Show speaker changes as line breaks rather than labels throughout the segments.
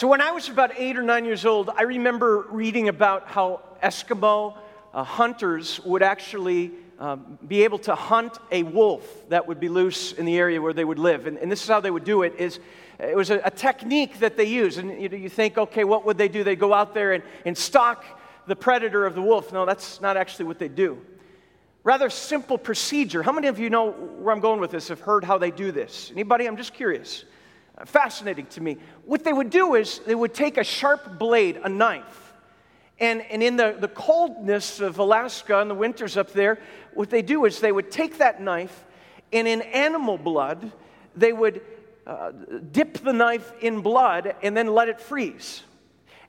So, when I was about eight or nine years old, I remember reading about how Eskimo uh, hunters would actually um, be able to hunt a wolf that would be loose in the area where they would live. And, and this is how they would do it is it was a, a technique that they used. And you, you think, okay, what would they do? They go out there and, and stalk the predator of the wolf. No, that's not actually what they do. Rather simple procedure. How many of you know where I'm going with this, have heard how they do this? Anybody? I'm just curious fascinating to me. What they would do is they would take a sharp blade, a knife, and, and in the, the coldness of Alaska and the winters up there, what they do is they would take that knife and in animal blood, they would uh, dip the knife in blood and then let it freeze.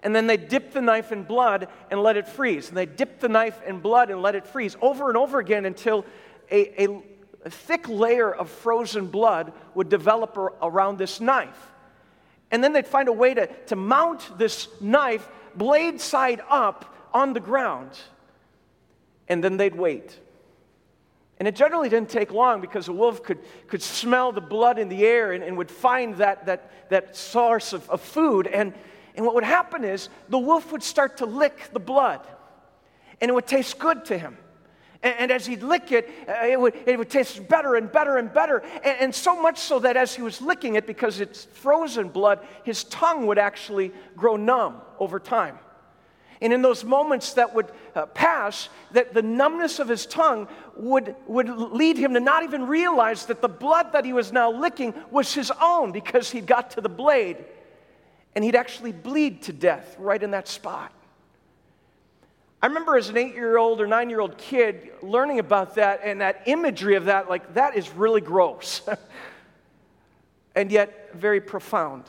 And then they dip the knife in blood and let it freeze. And they dip the knife in blood and let it freeze over and over again until a, a a thick layer of frozen blood would develop around this knife. And then they'd find a way to, to mount this knife blade side up on the ground. And then they'd wait. And it generally didn't take long because a wolf could, could smell the blood in the air and, and would find that, that, that source of, of food. And, and what would happen is the wolf would start to lick the blood, and it would taste good to him. And, and as he'd lick it, uh, it, would, it would taste better and better and better. And, and so much so that as he was licking it, because it's frozen blood, his tongue would actually grow numb over time. And in those moments that would uh, pass, that the numbness of his tongue would, would lead him to not even realize that the blood that he was now licking was his own because he'd got to the blade. And he'd actually bleed to death right in that spot. I remember as an eight year old or nine year old kid learning about that and that imagery of that, like, that is really gross. and yet very profound.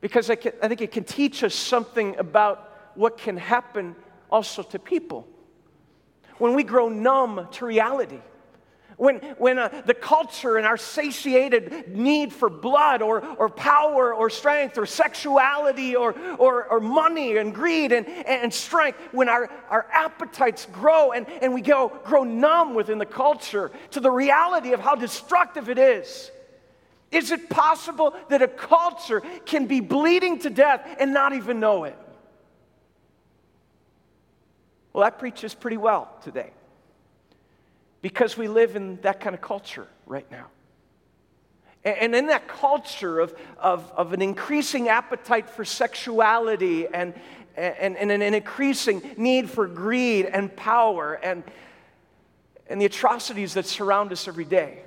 Because I, can, I think it can teach us something about what can happen also to people. When we grow numb to reality, when, when uh, the culture and our satiated need for blood or, or power or strength or sexuality or, or, or money and greed and, and strength, when our, our appetites grow and, and we go, grow numb within the culture to the reality of how destructive it is. Is it possible that a culture can be bleeding to death and not even know it? Well, that preaches pretty well today because we live in that kind of culture right now. And in that culture of, of, of an increasing appetite for sexuality and, and, and an increasing need for greed and power and, and the atrocities that surround us every day,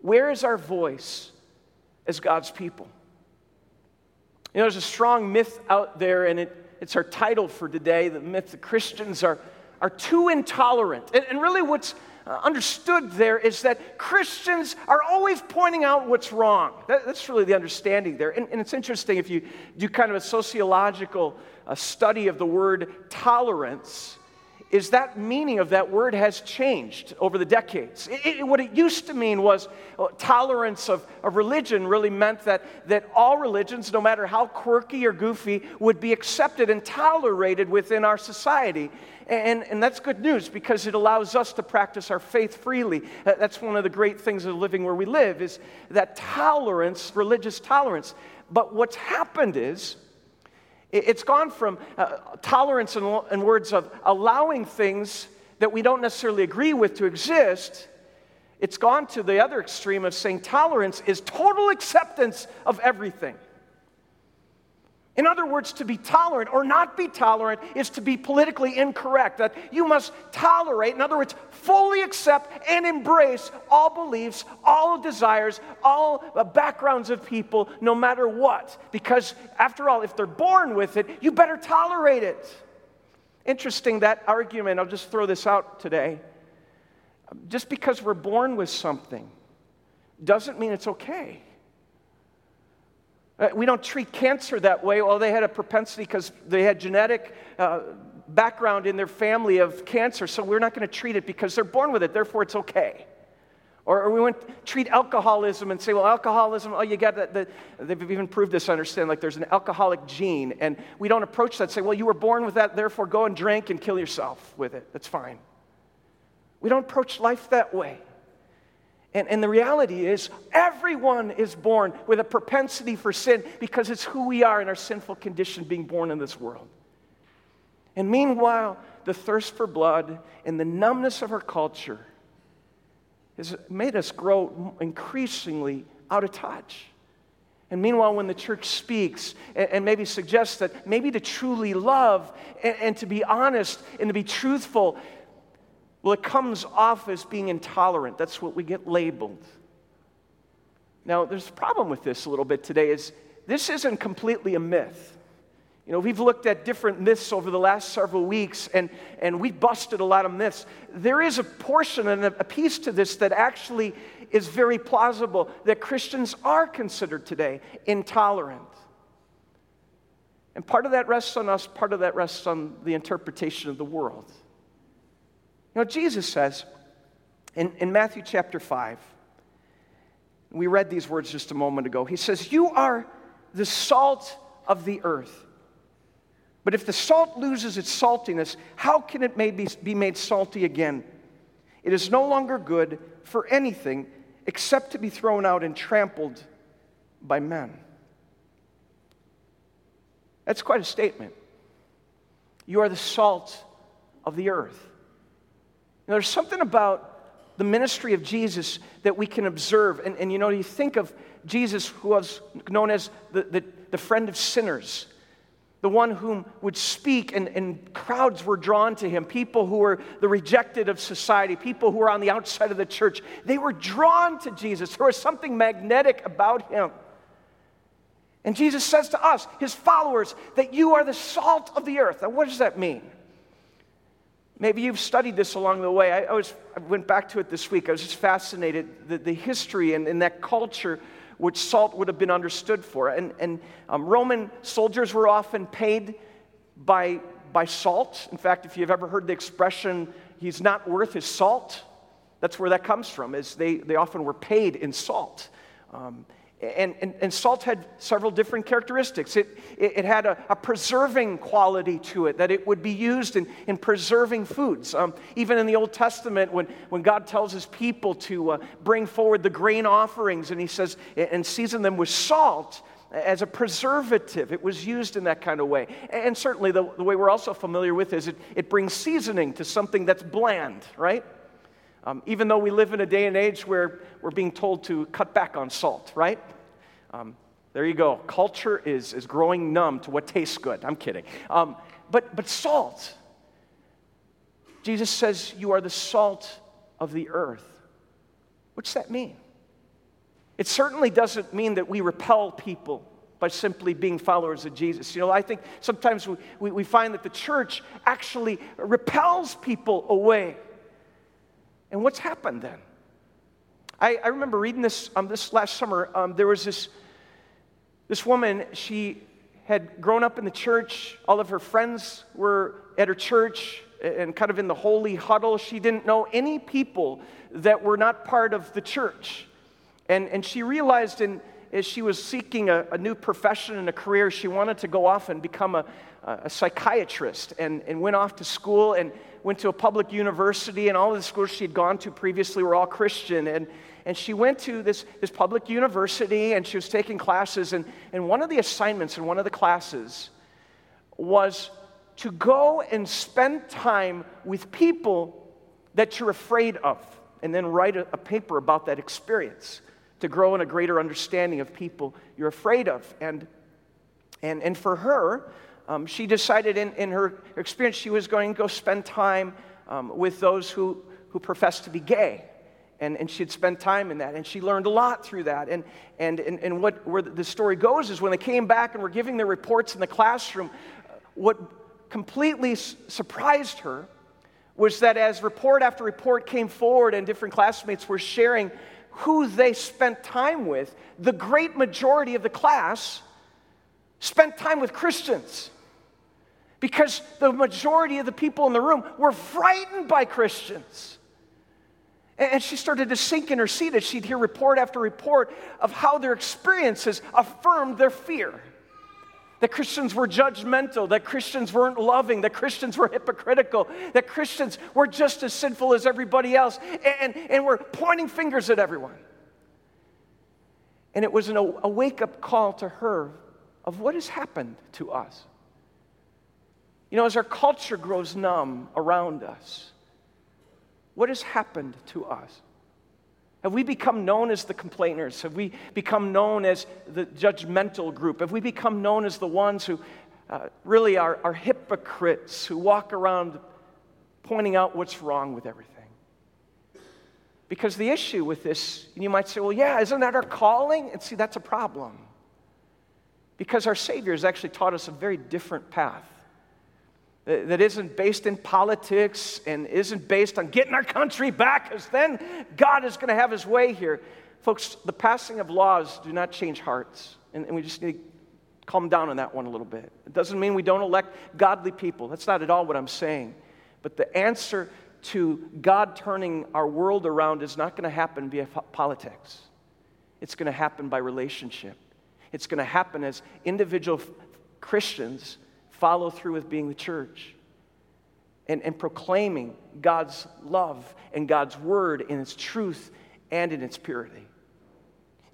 where is our voice as God's people? You know, there's a strong myth out there, and it, it's our title for today the myth that Christians are are too intolerant. And, and really, what's uh, understood there is that Christians are always pointing out what's wrong. That, that's really the understanding there. And, and, it's interesting if you do kind of a sociological uh, study of the word tolerance, is that meaning of that word has changed over the decades. It, it, what it used to mean was uh, tolerance of, of religion really meant that, that all religions, no matter how quirky or goofy, would be accepted and tolerated within our society. And, and that's good news because it allows us to practice our faith freely. That's one of the great things of living where we live is that tolerance, religious tolerance. But what's happened is it's gone from uh, tolerance in, in words of allowing things that we don't necessarily agree with to exist. It's gone to the other extreme of saying tolerance is total acceptance of everything. In other words, to be tolerant or not be tolerant is to be politically incorrect. That you must tolerate, in other words, fully accept and embrace all beliefs, all desires, all uh, backgrounds of people, no matter what. Because, after all, if they're born with it, you better tolerate it. Interesting that argument, I'll just throw this out today. Just because we're born with something doesn't mean it's okay. Uh, we don't treat cancer that way. Well, they had a propensity because they had genetic uh, background in their family of cancer, so we're not going to treat it because they're born with it, therefore it's okay. Or, or we won't treat alcoholism and say, well, alcoholism, oh, you got that. The, they've even proved this, I understand, like there's an alcoholic gene. And we don't approach that, say, well, you were born with that, therefore go and drink and kill yourself with it. That's fine. We don't approach life that way. And, and the reality is, everyone is born with a propensity for sin because it's who we are in our sinful condition being born in this world. And meanwhile, the thirst for blood and the numbness of our culture has made us grow increasingly out of touch. And meanwhile, when the church speaks and, maybe suggests that maybe to truly love and to be honest and to be truthful, well, it comes off as being intolerant. That's what we get labeled. Now, there's a problem with this a little bit today is this isn't completely a myth. You know, we've looked at different myths over the last several weeks and, and we busted a lot of myths. There is a portion and a, a piece to this that actually is very plausible that Christians are considered today intolerant. And part of that rests on us, part of that rests on the interpretation of the world. You know, Jesus says in, in Matthew chapter 5, we read these words just a moment ago. He says, You are the salt of the earth. But if the salt loses its saltiness, how can it be made salty again? It is no longer good for anything except to be thrown out and trampled by men. That's quite a statement. You are the salt of the earth. Now, there's something about the ministry of Jesus that we can observe. And, and you know, you think of Jesus, who was known as the, the, the friend of sinners the one whom would speak, and, and crowds were drawn to him. People who were the rejected of society, people who were on the outside of the church, they were drawn to Jesus. There was something magnetic about him. And Jesus says to us, his followers, that you are the salt of the earth. Now, what does that mean? Maybe you've studied this along the way. I, was, I went back to it this week. I was just fascinated. The, the history and, and that culture which salt would have been understood for. And, and um, Roman soldiers were often paid by, by salt. In fact, if you've ever heard the expression, he's not worth his salt, that's where that comes from, is they, they often were paid in salt. Um, and, and, and, salt had several different characteristics. It, it, it had a, a, preserving quality to it, that it would be used in, in preserving foods. Um, even in the Old Testament, when, when God tells his people to uh, bring forward the grain offerings, and he says, and season them with salt as a preservative, it was used in that kind of way. And certainly, the, the way we're also familiar with is it, it brings seasoning to something that's bland, right? Um, even though we live in a day and age where we're being told to cut back on salt, right? Um, there you go. Culture is, is growing numb to what tastes good. I'm kidding. Um, but, but salt. Jesus says, You are the salt of the earth. What's that mean? It certainly doesn't mean that we repel people by simply being followers of Jesus. You know, I think sometimes we, we, we find that the church actually repels people away and what's happened then? I, I remember reading this um, this last summer. Um, there was this, this woman, she had grown up in the church. All of her friends were at her church and kind of in the holy huddle. She didn't know any people that were not part of the church. And, and she realized in, as she was seeking a, a new profession and a career, she wanted to go off and become a, a psychiatrist and, and went off to school and went to a public university, and all of the schools she had gone to previously were all Christian. And, and she went to this, this public university and she was taking classes. And, and one of the assignments in one of the classes was to go and spend time with people that you're afraid of, and then write a, a paper about that experience to grow in a greater understanding of people you're afraid of. And, and, and for her, um, she decided in, in her experience she was going to go spend time um, with those who, who professed to be gay. And, and she'd spend time in that. And she learned a lot through that. And, and, and, and what, where the story goes is when they came back and were giving their reports in the classroom, what completely surprised her was that as report after report came forward and different classmates were sharing who they spent time with, the great majority of the class spent time with Christians because the majority of the people in the room were frightened by Christians. And she started to sink in her seat as she'd hear report after report of how their experiences affirmed their fear. That Christians were judgmental, that Christians weren't loving, that Christians were hypocritical, that Christians were just as sinful as everybody else, and, and, we're pointing fingers at everyone. And it was an, a wake up call to her of what has happened to us. You know, as our culture grows numb around us, what has happened to us? Have we become known as the complainers? Have we become known as the judgmental group? Have we become known as the ones who uh, really are, are hypocrites who walk around pointing out what's wrong with everything? Because the issue with this, and you might say, well, yeah, isn't that our calling? And see, that's a problem. Because our Savior has actually taught us a very different path that isn't based in politics and isn't based on getting our country back, because then God is going to have his way here. Folks, the passing of laws do not change hearts. And, and we just need to calm down on that one a little bit. It doesn't mean we don't elect godly people. That's not at all what I'm saying. But the answer to God turning our world around is not going to happen via politics. It's going to happen by relationship. It's going to happen as individual Christians follow through with being the church and, and proclaiming God's love and God's word in its truth and in its purity.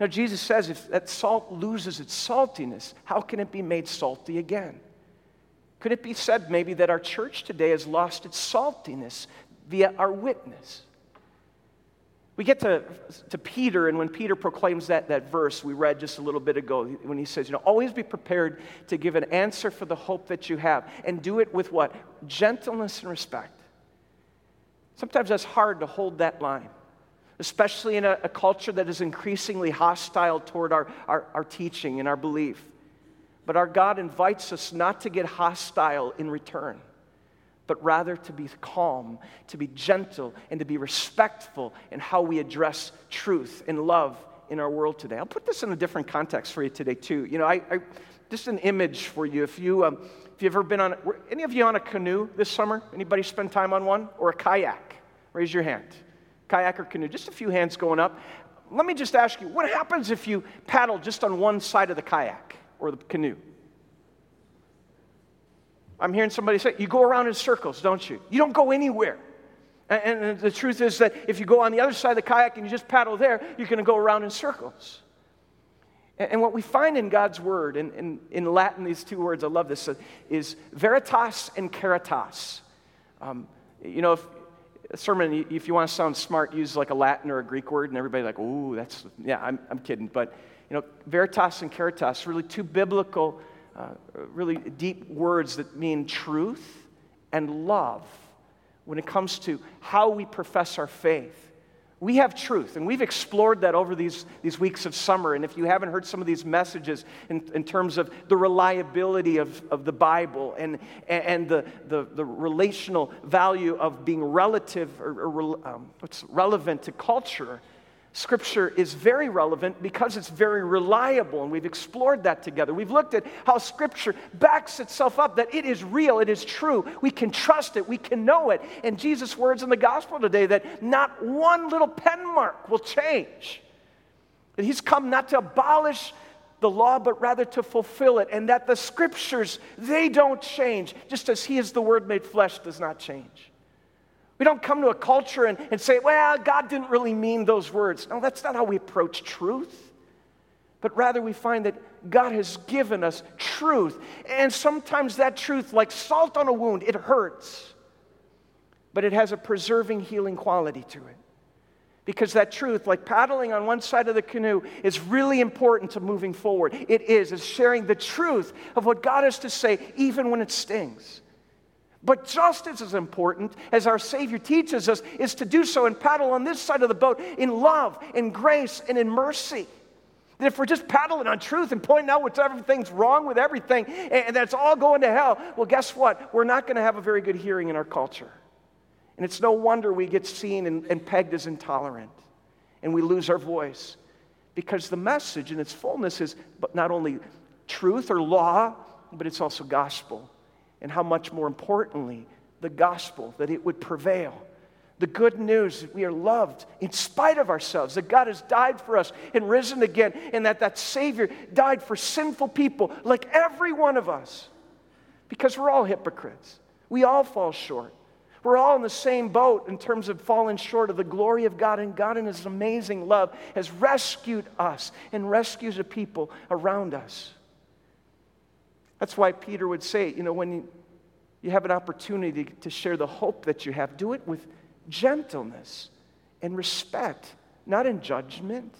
Now, Jesus says if that salt loses its saltiness, how can it be made salty again? Could it be said maybe that our church today has lost its saltiness via our witness? We get to, to Peter, and when Peter proclaims that, that verse we read just a little bit ago, when he says, You know, always be prepared to give an answer for the hope that you have, and do it with what? Gentleness and respect. Sometimes that's hard to hold that line, especially in a, a culture that is increasingly hostile toward our, our, our teaching and our belief. But our God invites us not to get hostile in return but rather to be calm, to be gentle, and to be respectful in how we address truth and love in our world today. I'll put this in a different context for you today, too. You know, I, I just an image for you. If you um, if you've ever been on, any of you on a canoe this summer? Anybody spend time on one or a kayak? Raise your hand. Kayak or canoe? Just a few hands going up. Let me just ask you, what happens if you paddle just on one side of the kayak or the canoe? I'm hearing somebody say, you go around in circles, don't you? You don't go anywhere. And, and the truth is that if you go on the other side of the kayak and you just paddle there, you're going to go around in circles. And, and what we find in God's word, in, in, in, Latin, these two words, I love this, uh, is veritas and caritas. Um, you know, if, a sermon, if you want to sound smart, use like a Latin or a Greek word, and everybody's like, ooh, that's, yeah, I'm, I'm kidding. But, you know, veritas and caritas, really two biblical uh, really deep words that mean truth and love when it comes to how we profess our faith. We have truth, and we've explored that over these, these weeks of summer. And if you haven't heard some of these messages in, in terms of the reliability of, of the Bible and, and the, the, the relational value of being relative or, or um, what's relevant to culture, Scripture is very relevant because it's very reliable, and we've explored that together. We've looked at how Scripture backs itself up, that it is real, it is true. We can trust it, we can know it. And Jesus' words in the gospel today that not one little pen mark will change. That He's come not to abolish the law, but rather to fulfill it, and that the Scriptures, they don't change, just as He is the Word made flesh does not change. We don't come to a culture and, and say, well, God didn't really mean those words. No, that's not how we approach truth. But rather, we find that God has given us truth. And sometimes that truth, like salt on a wound, it hurts. But it has a preserving, healing quality to it. Because that truth, like paddling on one side of the canoe, is really important to moving forward. It is, it's sharing the truth of what God has to say, even when it stings. But just as important as our Savior teaches us is to do so and paddle on this side of the boat in love, in grace, and in mercy. That if we're just paddling on truth and pointing out what's everything's wrong with everything and that's all going to hell, well, guess what? We're not going to have a very good hearing in our culture. And it's no wonder we get seen and, and pegged as intolerant and we lose our voice because the message in its fullness is but not only truth or law, but it's also gospel and how much more importantly, the gospel, that it would prevail. The good news that we are loved in spite of ourselves, that God has died for us and risen again, and that that Savior died for sinful people like every one of us. Because we're all hypocrites. We all fall short. We're all in the same boat in terms of falling short of the glory of God, and God, in His amazing love, has rescued us and rescues the people around us. That's why Peter would say, you know, when you, have an opportunity to share the hope that you have, do it with gentleness and respect, not in judgment.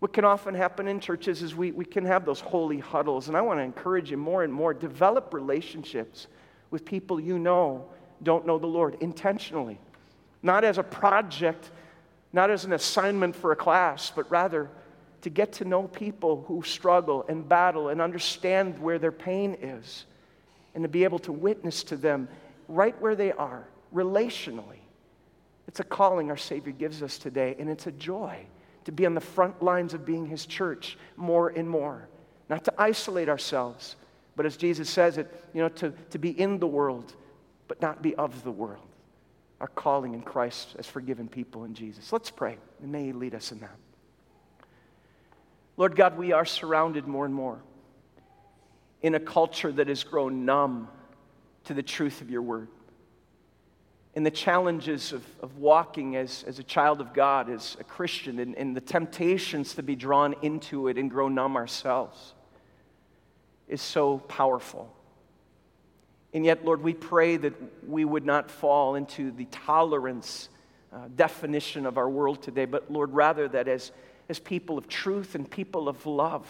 What can often happen in churches is we, we can have those holy huddles, and I want to encourage you more and more develop relationships with people you know don't know the Lord intentionally, not as a project, not as an assignment for a class, but rather to get to know people who struggle and battle and understand where their pain is, and to be able to witness to them right where they are relationally. It's a calling our Savior gives us today, and it's a joy to be on the front lines of being His church more and more. Not to isolate ourselves, but as Jesus says it, you know, to, to be in the world, but not be of the world. Our calling in Christ as forgiven people in Jesus. Let's pray, and may He lead us in that. Lord God, we are surrounded more and more in a culture that has grown numb to the truth of your word and the challenges of, of walking as, as a child of God, as a Christian, and, and the temptations to be drawn into it and grow numb ourselves is so powerful. And yet, Lord, we pray that we would not fall into the tolerance uh, definition of our world today, but Lord, rather that as, as people of truth and people of love,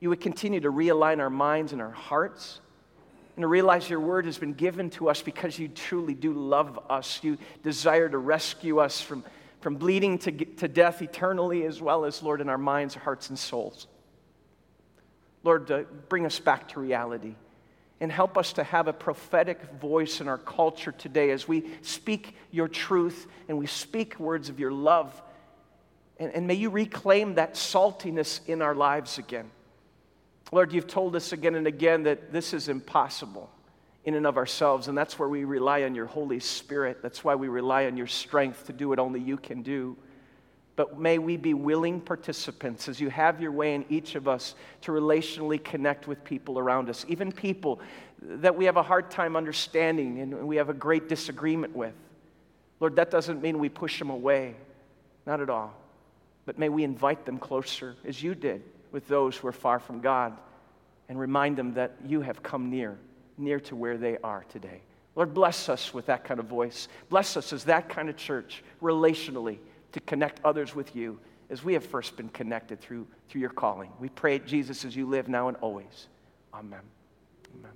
you would continue to realign our minds and our hearts and to realize your word has been given to us because you truly do love us. You desire to rescue us from, from bleeding to, to death eternally, as well as, Lord, in our minds, hearts, and souls. Lord, uh, bring us back to reality and help us to have a prophetic voice in our culture today as we speak your truth and we speak words of your love. And, and may you reclaim that saltiness in our lives again. Lord, you've told us again and again that this is impossible in and of ourselves, and that's where we rely on your Holy Spirit. That's why we rely on your strength to do what only you can do. But may we be willing participants as you have your way in each of us to relationally connect with people around us, even people that we have a hard time understanding and we have a great disagreement with. Lord, that doesn't mean we push them away, not at all. But may we invite them closer as you did with those who are far from God and remind them that you have come near, near to where they are today. Lord, bless us with that kind of voice. Bless us as that kind of church, relationally, to connect others with you as we have first been connected through, through your calling. We pray, Jesus, as you live now and always. Amen. Amen.